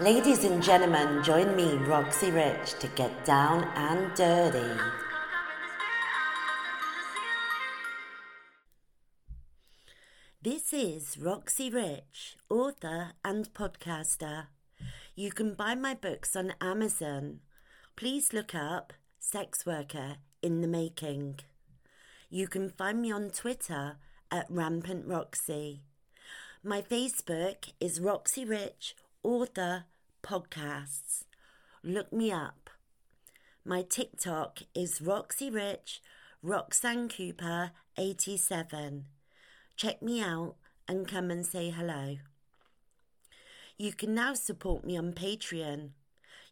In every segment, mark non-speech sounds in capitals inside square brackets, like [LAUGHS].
Ladies and gentlemen, join me, Roxy Rich, to get down and dirty. This is Roxy Rich, author and podcaster. You can buy my books on Amazon. Please look up Sex Worker in the Making. You can find me on Twitter at Rampant Roxy. My Facebook is Roxy Rich Author Podcasts. Look me up. My TikTok is Roxy Rich Roxanne Cooper 87. Check me out and come and say hello. You can now support me on Patreon.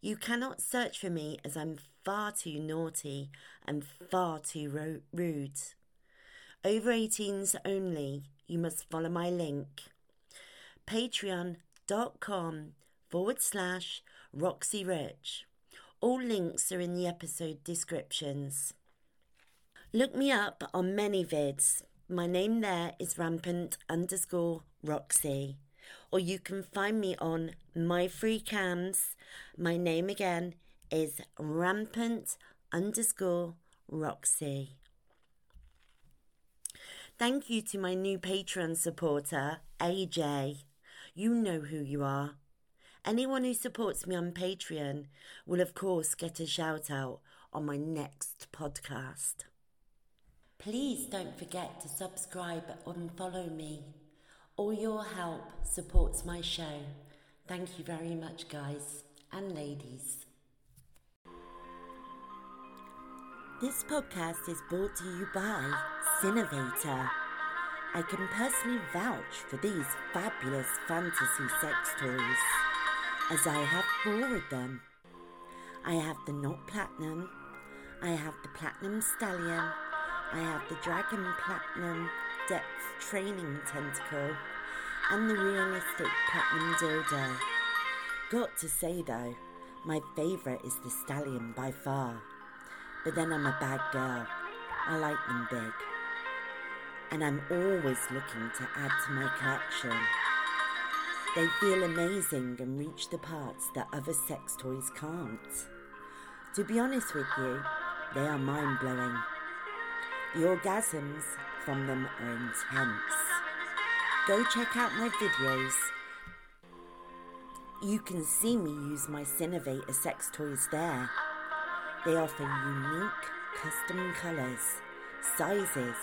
You cannot search for me as I'm far too naughty and far too ro- rude. Over 18s only, you must follow my link. Patreon.com forward slash Roxy Rich. All links are in the episode descriptions. Look me up on ManyVids. My name there is rampant underscore Roxy or you can find me on MyFreeCams. My name again is rampant underscore Roxy. Thank you to my new Patreon supporter, AJ. You know who you are. Anyone who supports me on Patreon will, of course, get a shout out on my next podcast. Please don't forget to subscribe and follow me. All your help supports my show. Thank you very much, guys and ladies. This podcast is brought to you by Sinnovator. I can personally vouch for these fabulous fantasy sex toys, as I have four of them. I have the Not Platinum, I have the Platinum Stallion, I have the Dragon Platinum Depth Training Tentacle, and the realistic Platinum Dildo. Got to say though, my favourite is the Stallion by far. But then I'm a bad girl. I like them big. And I'm always looking to add to my collection. They feel amazing and reach the parts that other sex toys can't. To be honest with you, they are mind blowing. The orgasms from them are intense. Go check out my videos. You can see me use my Sinnovator sex toys there. They offer unique custom colours, sizes,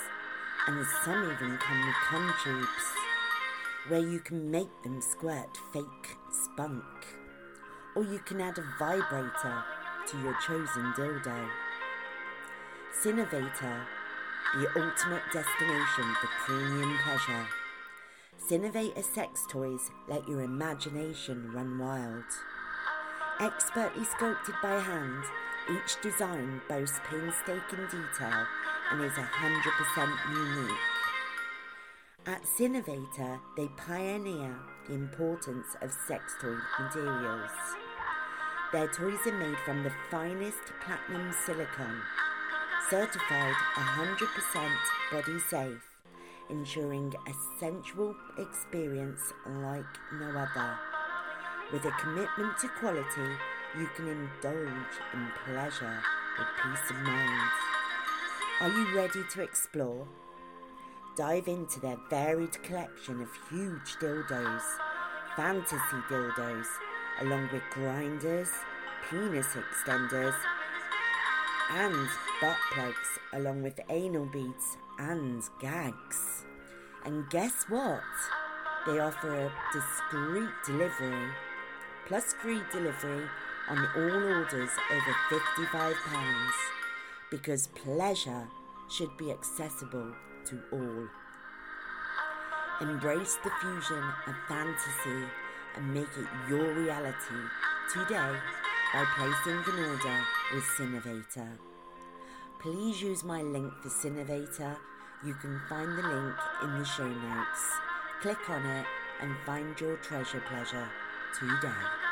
and some even come with cum tubes, where you can make them squirt fake spunk. Or you can add a vibrator to your chosen dildo. Sinnovator, the ultimate destination for premium pleasure. Sinnovator sex toys let your imagination run wild. Expertly sculpted by hand, each design boasts painstaking detail and is 100% unique. At Sinnovator, they pioneer the importance of sex toy materials. Their toys are made from the finest platinum silicone, certified 100% body safe, ensuring a sensual experience like no other. With a commitment to quality, you can indulge in pleasure with peace of mind. Are you ready to explore? Dive into their varied collection of huge dildos, fantasy dildos, along with grinders, penis extenders, and butt plugs, along with anal beads and gags. And guess what? They offer a discreet delivery, plus free delivery on all orders over £55 because pleasure should be accessible to all. Embrace the fusion of fantasy and make it your reality today by placing an order with Sinnovator. Please use my link for Sinnovator. You can find the link in the show notes. Click on it and find your treasure pleasure today.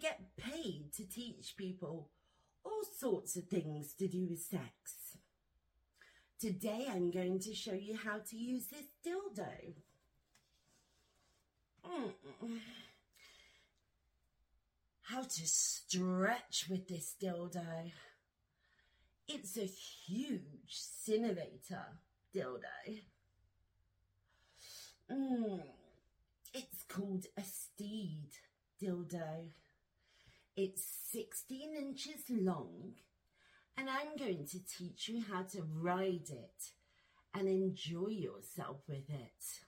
Get paid to teach people all sorts of things to do with sex. Today I'm going to show you how to use this dildo. Mm. How to stretch with this dildo. It's a huge Sinnovator dildo. Mm. It's called a steed dildo. It's 16 inches long and I'm going to teach you how to ride it and enjoy yourself with it.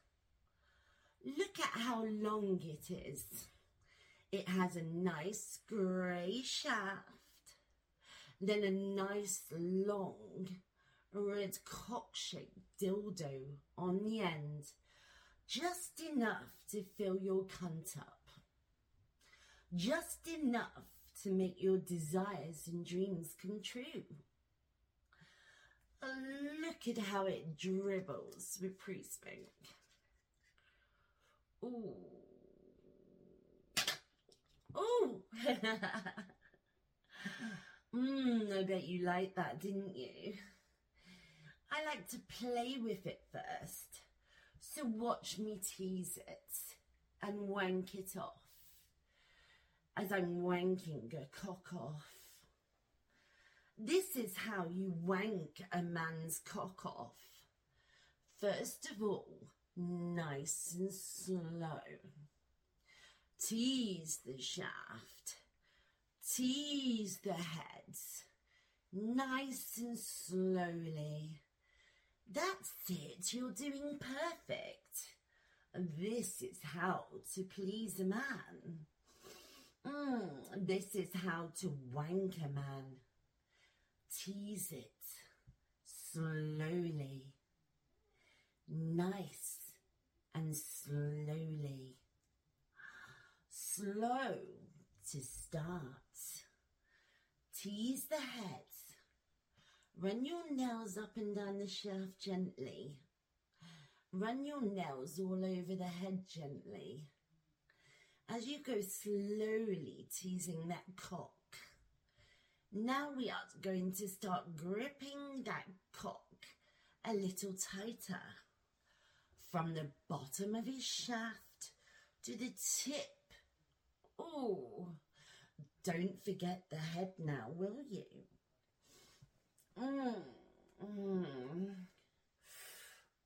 Look at how long it is. It has a nice grey shaft, then a nice long red cock-shaped dildo on the end, just enough to fill your cunt up. Just enough to make your desires and dreams come true. Look at how it dribbles with pre-spink. Ooh. Ooh. Mmm, [LAUGHS] I bet you liked that, didn't you? I like to play with it first. So watch me tease it and wank it off as I'm wanking a cock off. This is how you wank a man's cock off. First of all, nice and slow. Tease the shaft. Tease the heads. Nice and slowly. That's it, you're doing perfect. This is how to please a man. Mm, this is how to wank a man. Tease it slowly, nice and slowly. Slow to start. Tease the head. Run your nails up and down the shaft gently. Run your nails all over the head gently as you go slowly teasing that cock. Now we are going to start gripping that cock a little tighter from the bottom of his shaft to the tip. Oh, don't forget the head now, will you? Mm, mm.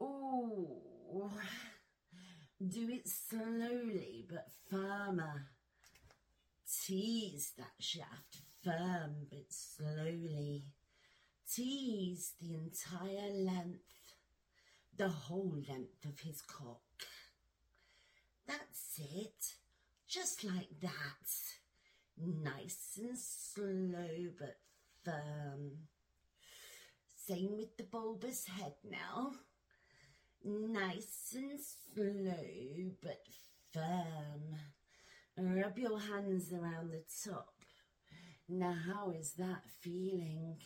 Oh. Do it slowly but firmer. Tease that shaft firm but slowly. Tease the entire length, the whole length of his cock. That's it, just like that. Nice and slow but firm. Same with the bulbous head now nice and slow but firm. Rub your hands around the top. Now, how is that feeling?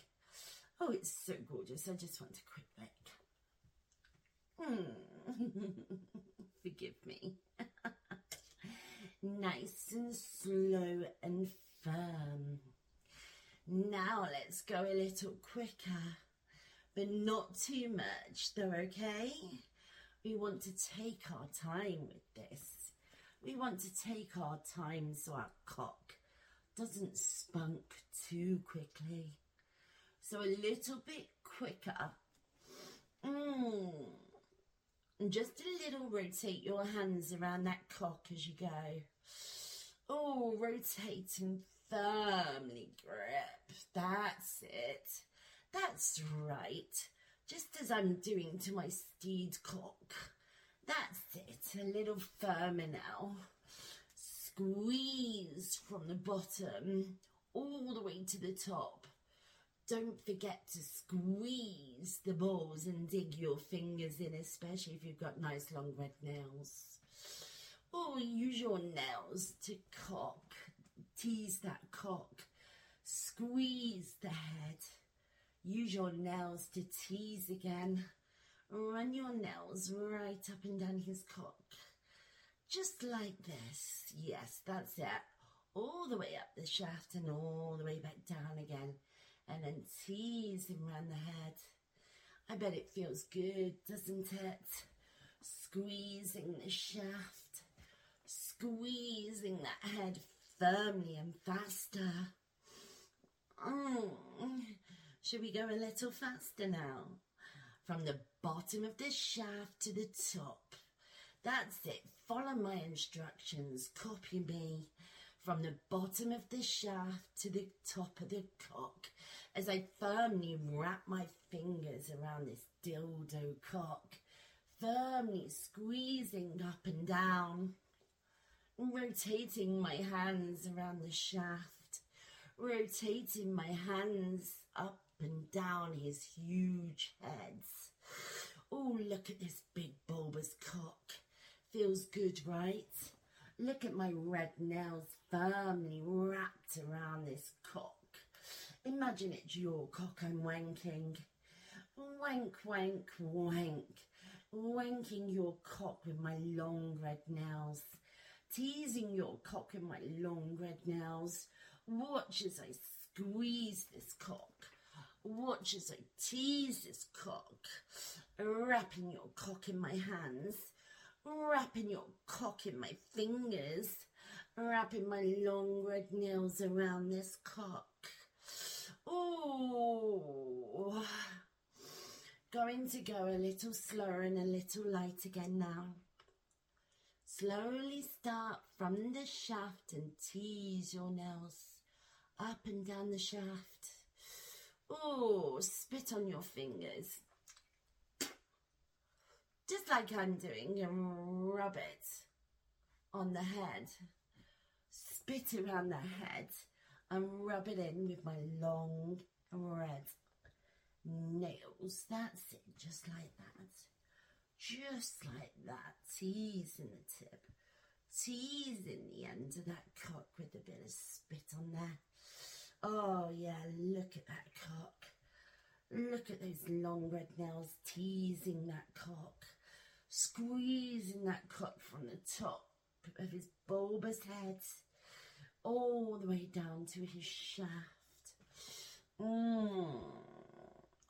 Oh, it's so gorgeous. I just want a quick lick. Forgive me. [LAUGHS] nice and slow and firm. Now let's go a little quicker but not too much though, okay? We want to take our time with this. We want to take our time so our cock doesn't spunk too quickly. So a little bit quicker. Mm. And just a little rotate your hands around that cock as you go. Oh, rotate and firmly grip. That's it. That's right. Just as I'm doing to my steed cock. That's it. A little firmer now. Squeeze from the bottom all the way to the top. Don't forget to squeeze the balls and dig your fingers in, especially if you've got nice long red nails. Or use your nails to cock, tease that cock, squeeze the head. Use your nails to tease again. Run your nails right up and down his cock. Just like this. Yes, that's it. all the way up the shaft and all the way back down again. And then tease him around the head. I bet it feels good, doesn't it? Squeezing the shaft, squeezing that head firmly and faster. Mm. Should we go a little faster now? From the bottom of the shaft to the top. That's it. Follow my instructions. Copy me. From the bottom of the shaft to the top of the cock. As I firmly wrap my fingers around this dildo cock. Firmly squeezing up and down. Rotating my hands around the shaft. Rotating my hands up and down his huge heads. Oh, look at this big bulbous cock. Feels good, right? Look at my red nails firmly wrapped around this cock. Imagine it's your cock I'm wanking. Wank, wank, wank. Wanking your cock with my long red nails. Teasing your cock with my long red nails. Watch as I squeeze this cock Watch as I tease this cock, wrapping your cock in my hands, wrapping your cock in my fingers, wrapping my long red nails around this cock. Ooh. Going to go a little slower and a little light again now. Slowly start from the shaft and tease your nails up and down the shaft. Oh, spit on your fingers. Just like I'm doing, and rub it on the head. Spit around the head and rub it in with my long red nails. That's it, just like that. Just like that. Teasing the tip. Teasing the end of that cock with a bit of spit on there. Oh, yeah, look at that cock. Look at those long red nails teasing that cock, squeezing that cock from the top of his bulbous head all the way down to his shaft. Mm.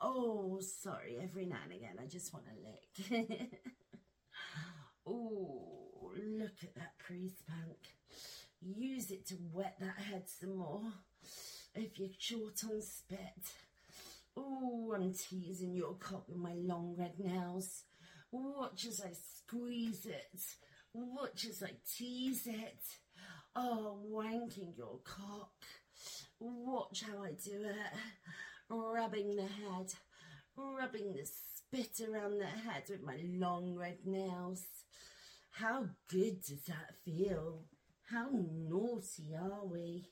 Oh, sorry, every now and again I just want to lick. [LAUGHS] oh, look at that pre-spank. Use it to wet that head some more if you're short on spit. Oh, I'm teasing your cock with my long red nails. Watch as I squeeze it. Watch as I tease it. Oh, wanking your cock. Watch how I do it. Rubbing the head. Rubbing the spit around the head with my long red nails. How good does that feel? How naughty are we?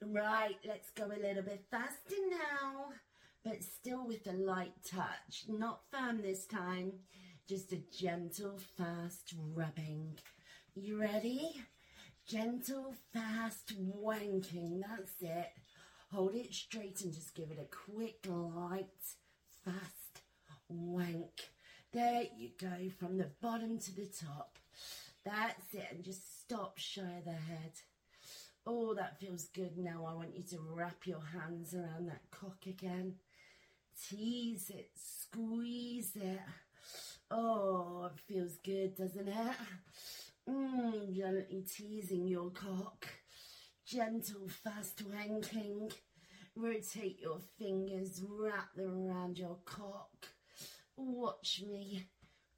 Right, let's go a little bit faster now, but still with a light touch. Not firm this time, just a gentle, fast rubbing. You ready? Gentle, fast wanking, that's it. Hold it straight and just give it a quick, light, fast wank. There you go, from the bottom to the top. That's it, and just stop shy of the head. Oh, that feels good. Now I want you to wrap your hands around that cock again. Tease it, squeeze it. Oh, it feels good, doesn't it? Mmm, gently teasing your cock. Gentle, fast wanking. Rotate your fingers, wrap them around your cock. Watch me,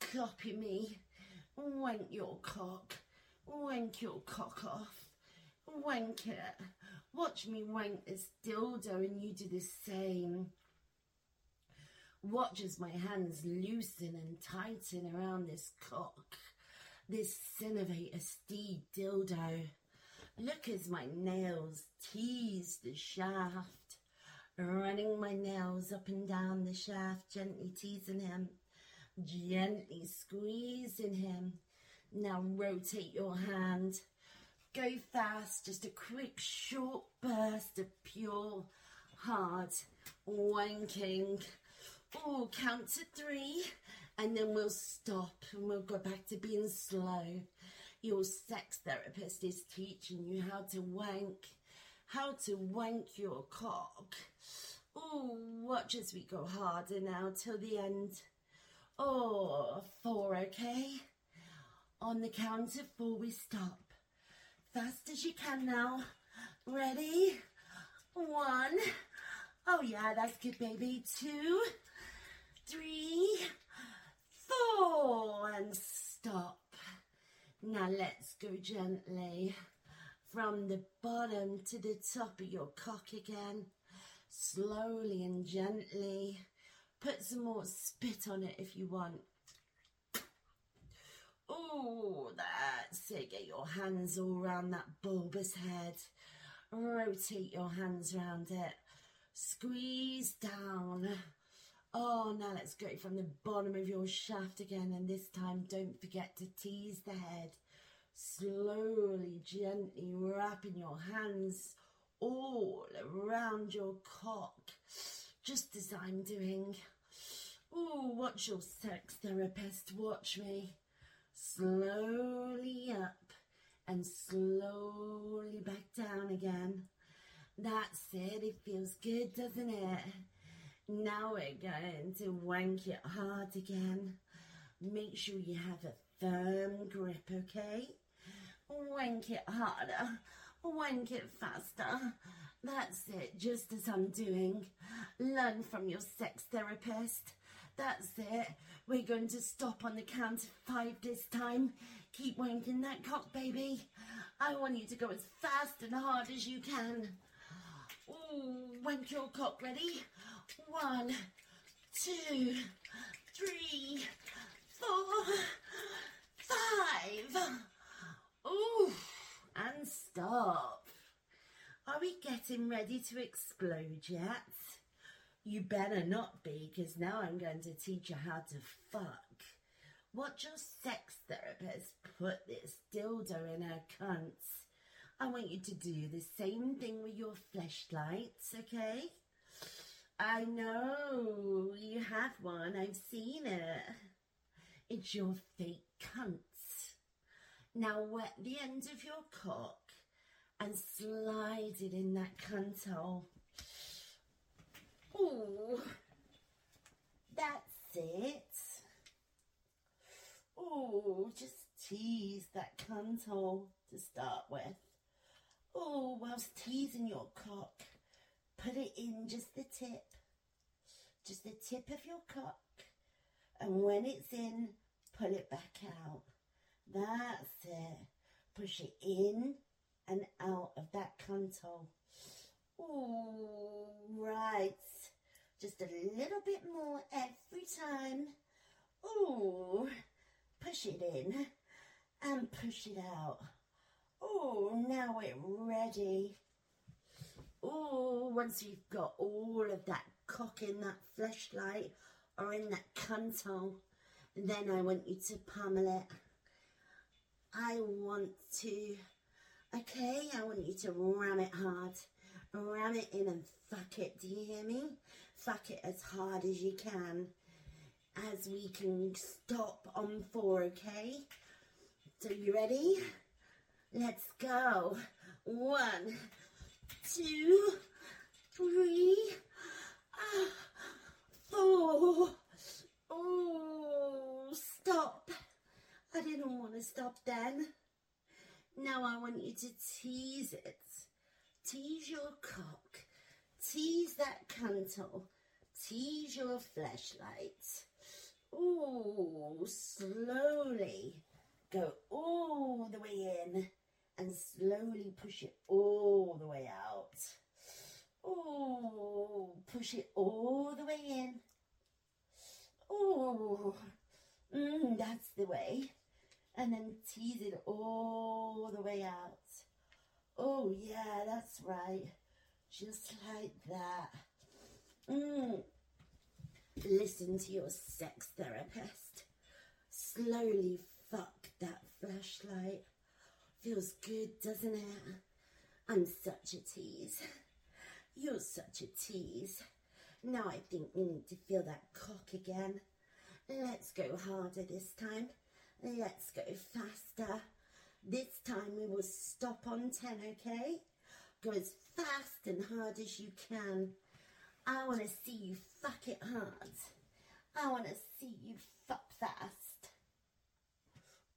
copy me. Wank your cock. Wank your cock off wank it. Watch me wank this dildo and you do the same. Watch as my hands loosen and tighten around this cock, this Sinnovator Steed dildo. Look as my nails tease the shaft, running my nails up and down the shaft, gently teasing him, gently squeezing him. Now rotate your hand go fast, just a quick short burst of pure hard wanking. Oh, count to three and then we'll stop and we'll go back to being slow. Your sex therapist is teaching you how to wank, how to wank your cock. Oh, watch as we go harder now till the end. Oh, four, okay? On the count of four, we stop. Fast as you can now. Ready? One. Oh, yeah, that's good, baby. Two, three, four, and stop. Now let's go gently from the bottom to the top of your cock again. Slowly and gently. Put some more spit on it if you want. Oh, that's it. Get your hands all around that bulbous head. Rotate your hands around it. Squeeze down. Oh, now let's go from the bottom of your shaft again. And this time, don't forget to tease the head. Slowly, gently wrapping your hands all around your cock, just as I'm doing. Oh, watch your sex therapist, watch me. Slowly up and slowly back down again. That's it, it feels good, doesn't it? Now we're going to wank it hard again. Make sure you have a firm grip, okay? Wank it harder, wank it faster. That's it, just as I'm doing. Learn from your sex therapist. That's it. We're going to stop on the count of five this time. Keep wanking that cock, baby. I want you to go as fast and hard as you can. Ooh, wank your cock ready. One, two, three, four, five. Ooh, and stop. Are we getting ready to explode yet? You better not be, because now I'm going to teach you how to fuck. Watch your sex therapist put this dildo in her cunt. I want you to do the same thing with your fleshlights, okay? I know you have one. I've seen it. It's your fake cunt. Now wet the end of your cock and slide it in that cunt hole. Ooh, that's it. Ooh, just tease that cunt hole to start with. Oh, whilst teasing your cock, put it in just the tip, just the tip of your cock. And when it's in, pull it back out. That's it. Push it in and out of that cunt hole. Ooh, right. Just a little bit more every time. Ooh, push it in and push it out. Oh, now we're ready. Oh, once you've got all of that cock in that fleshlight or in that cunt hole, then I want you to pummel it. I want to, okay, I want you to ram it hard. Ram it in and fuck it, do you hear me? Fuck it as hard as you can. As we can stop on four, okay? So you ready? Let's go. One, two, three, ah. Oh, stop. I didn't want to stop then. Now I want you to tease it. Tease your cock. Tease that cantle. Tease your fleshlight. Ooh, slowly. Go all the way in and slowly push it all the way out. Ooh, push it all the way in. Ooh, mm, that's the way and then tease it all the way out. Oh, yeah, that's right. Just like that. Mm. Listen to your sex therapist. Slowly fuck that fleshlight. Feels good, doesn't it? I'm such a tease. You're such a tease. Now I think we need to feel that cock again. Let's go harder this time. Let's go faster. This time we will stop on 10, okay? Go as fast and hard as you can. I want to see you fuck it hard. I want to see you fuck fast.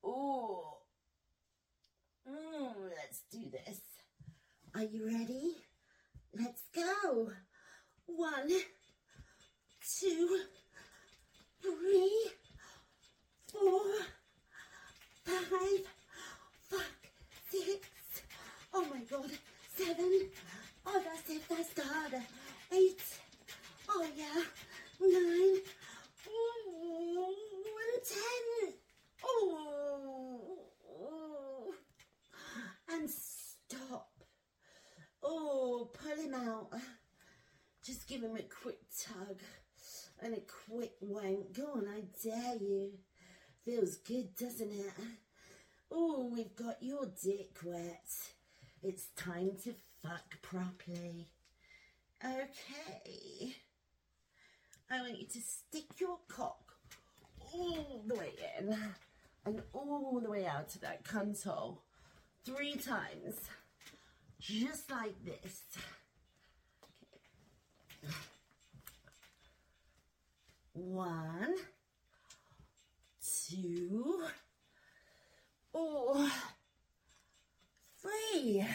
Oh. Mm, let's do this. Are you ready? Let's go. One, two, three, four, five, fuck, six. Oh my god, seven. Oh, that's it, that's harder. Eight. Oh yeah, nine. Oh, and ten. Oh. and stop. Oh, pull him out. Just give him a quick tug and a quick wank. Go on, I dare you. Feels good, doesn't it? Oh, we've got your dick wet. It's time to fuck properly. Okay. I want you to stick your cock all the way in and all the way out to that console three times, just like this. Okay. One, two, oh, three.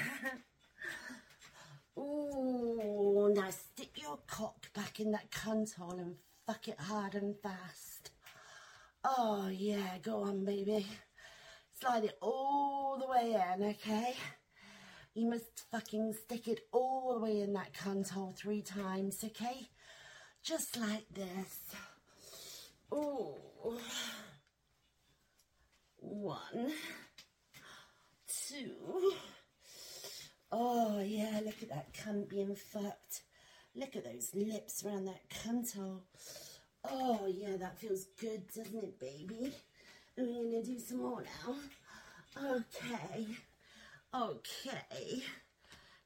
Ooh, now stick your cock back in that cunt hole and fuck it hard and fast. Oh, yeah, go on, baby. Slide it all the way in, okay? You must fucking stick it all the way in that cunt hole three times, okay? Just like this. Ooh. One, two. Oh, yeah, look at that cunt being fucked. Look at those lips around that cunt hole. Oh, yeah, that feels good, doesn't it, baby? We're going to do some more now. Okay. Okay.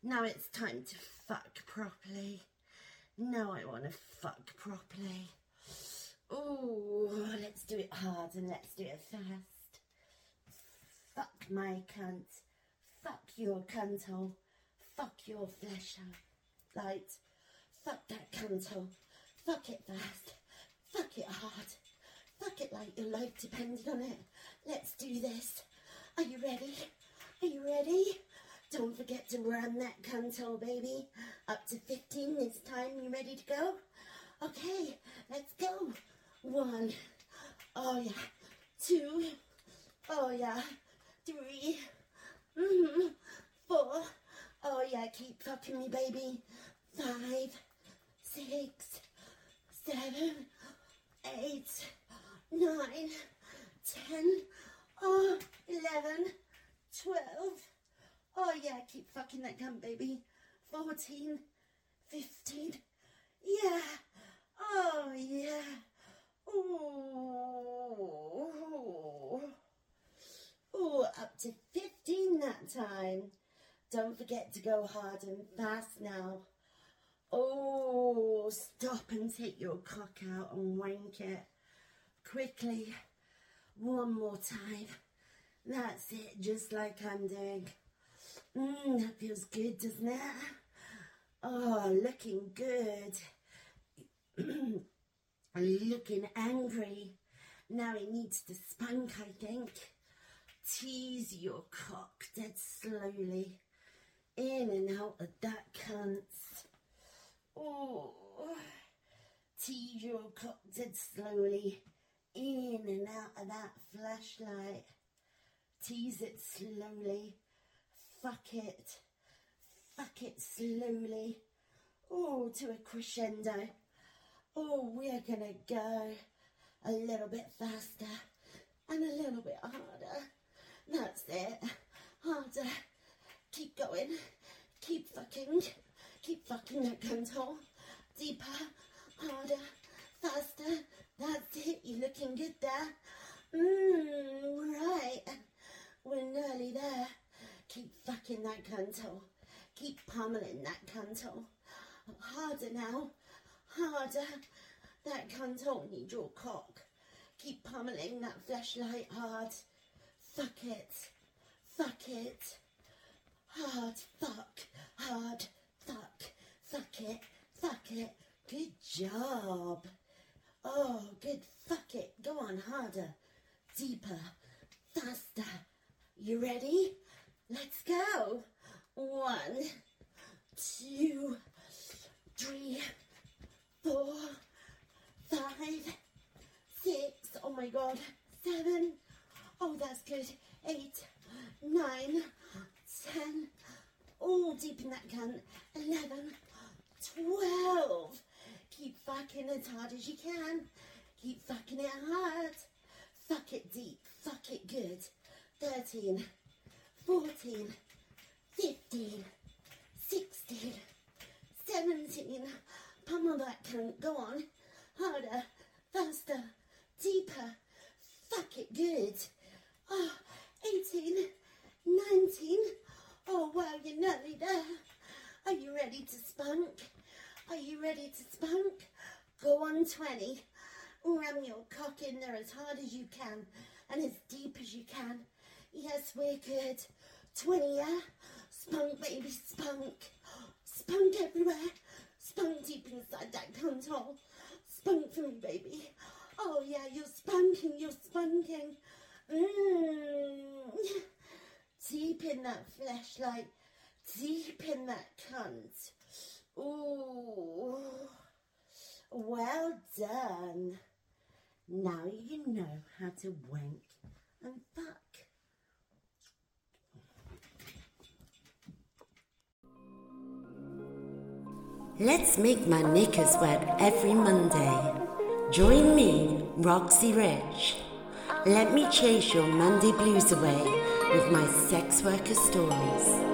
Now it's time to fuck properly. Now I want to fuck properly. Oh, let's do it hard and let's do it fast. Fuck my cunt. Fuck your cunthole. Fuck your flesh out. Light. Fuck that cunthole. Fuck it fast. Fuck it hard. Fuck it like your life depended on it. Let's do this. Are you ready? Are you ready? Don't forget to run that cunthole, baby. Up to 15 this time. You ready to go? Okay, let's go. One. Oh, yeah. Two. Oh, yeah. Three. Mm-hmm. Four. Oh, yeah. Keep fucking me, baby. Five. Six. Seven. Eight. Nine. Ten. Oh, eleven. Twelve. Oh, yeah. Keep fucking that cunt, baby. Fourteen, fifteen. Yeah. Oh, yeah. Ooh. Ooh, up to 15 that time. Don't forget to go hard and fast now. Oh, stop and take your cock out and wank it. Quickly. One more time. That's it, just like I'm doing. Mmm, that feels good, doesn't it? Oh, looking good. [CLEARS THROAT] looking angry. Now he needs to spank, I think. Tease your cock dead slowly. In and out of that cunt. Oh, tease your cock dead slowly. In and out of that fleshlight. Tease it slowly. Fuck it. Fuck it slowly. Oh, to a crescendo. Oh, we're gonna go a little bit faster and a little bit harder. That's it. Harder. Keep going. Keep fucking. Keep fucking that control. Deeper. Harder. Faster. That's it. You're looking good there. Mmm, right. We're nearly there. Keep fucking that control. Keep pummeling that control. Harder now. Harder. That cunt don't need your cock. Keep pummeling that fleshlight hard. Fuck it. fuck it. Hard fuck, hard fuck, fuck it, fuck it. Good job. Oh, good. Fuck it. Go on, harder, deeper, faster. You ready? Let's go. One, two, three, four, five, six. Oh my god. Seven. Oh, that's good. Eight, nine, ten. all deep in that cunt. Eleven, twelve. Keep fucking as hard as you can. Keep fucking it hard. Fuck it deep. Fuck it good. 13, 14, 15, 16, 17. Pummel that cunt. Go on. Harder. Faster. Deeper. Fuck it good. Oh, 18, 19. Oh, well, you're nearly there. Are you ready to spunk? Are you ready to spunk? Go on 20. Ram your cock in there as hard as you can and as deep as you can. Yes, we're good. 20, yeah? Spunk, baby, spunk. Spunk everywhere. Spunk deep inside that cunt hole. Spunk for me, baby. Oh, yeah, you're spunking, you're spunking. Mmm. [LAUGHS] Deep in that fleshlight. Deep in that cunt. Ooh. Well done. Now you know how to wank and fuck. Let's make my knickers wet every Monday. Join me, Roxy Rich. Let me chase your Monday blues away with my sex worker stories.